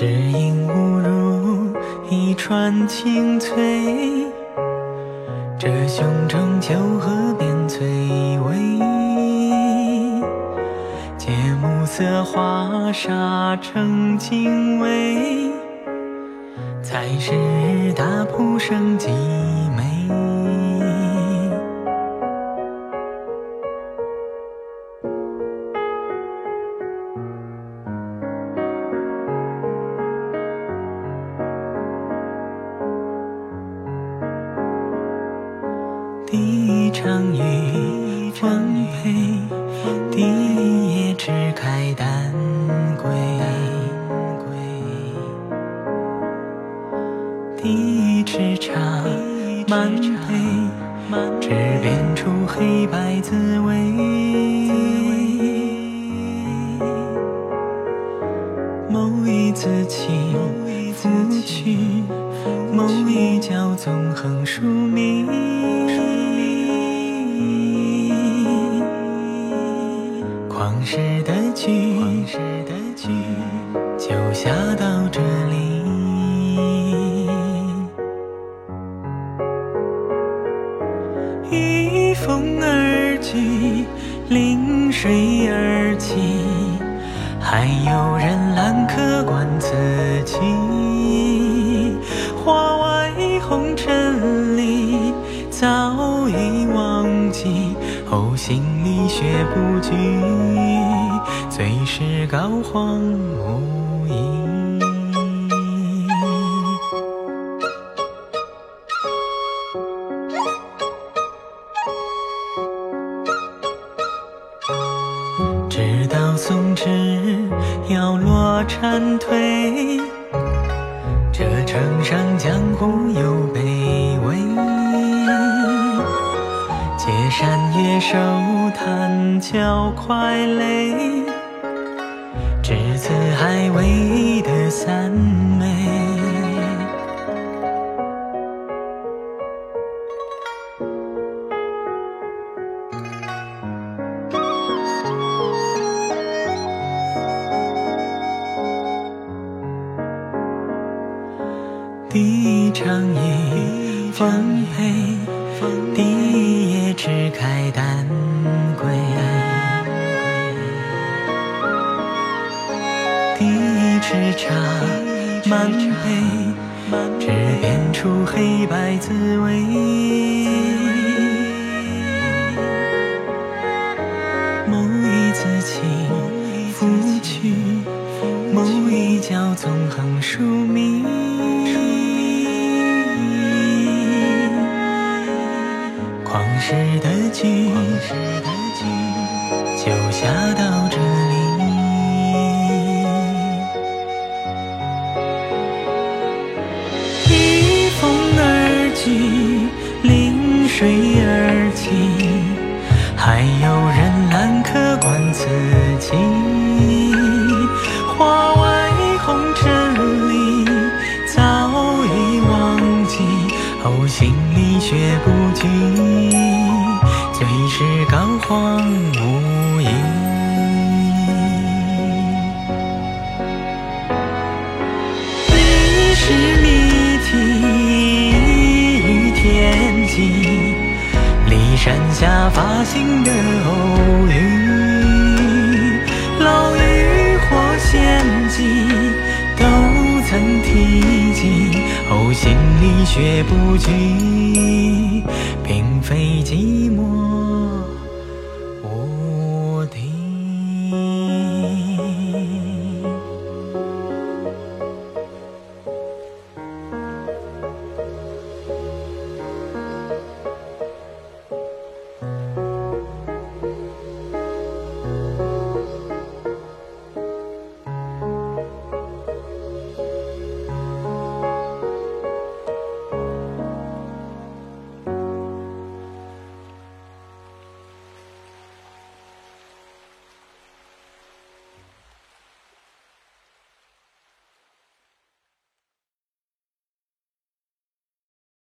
只因误入一川青翠，这胸中酒河变翠微。借暮色华沙成经纬，才是大浦生机第一场雨丰沛，第一叶只开丹桂。第一支茶满杯，只变出黑白滋味。某一字情，抚去某一角纵横疏密。时的剧，就下到这里。御风而居，临水而起，还有人揽客观此情。花外红尘里，早已后心里学不惧，最是膏肓无益。直到松枝摇落蝉蜕，这城上江湖又借山月手弹教快垒，至此还未得三昧。第一场雨丰沛，第一叶只开丹桂。第一支茶满杯，只变出黑白滋味。某一字情，抚去某一角纵横疏密。旷世的景，就下到呕心沥血不惧，最是膏肓无益。一世谜题与天机，骊山下发行的偶遇，牢狱或仙迹，都曾提及。呕心沥血不惧，并非寂寞。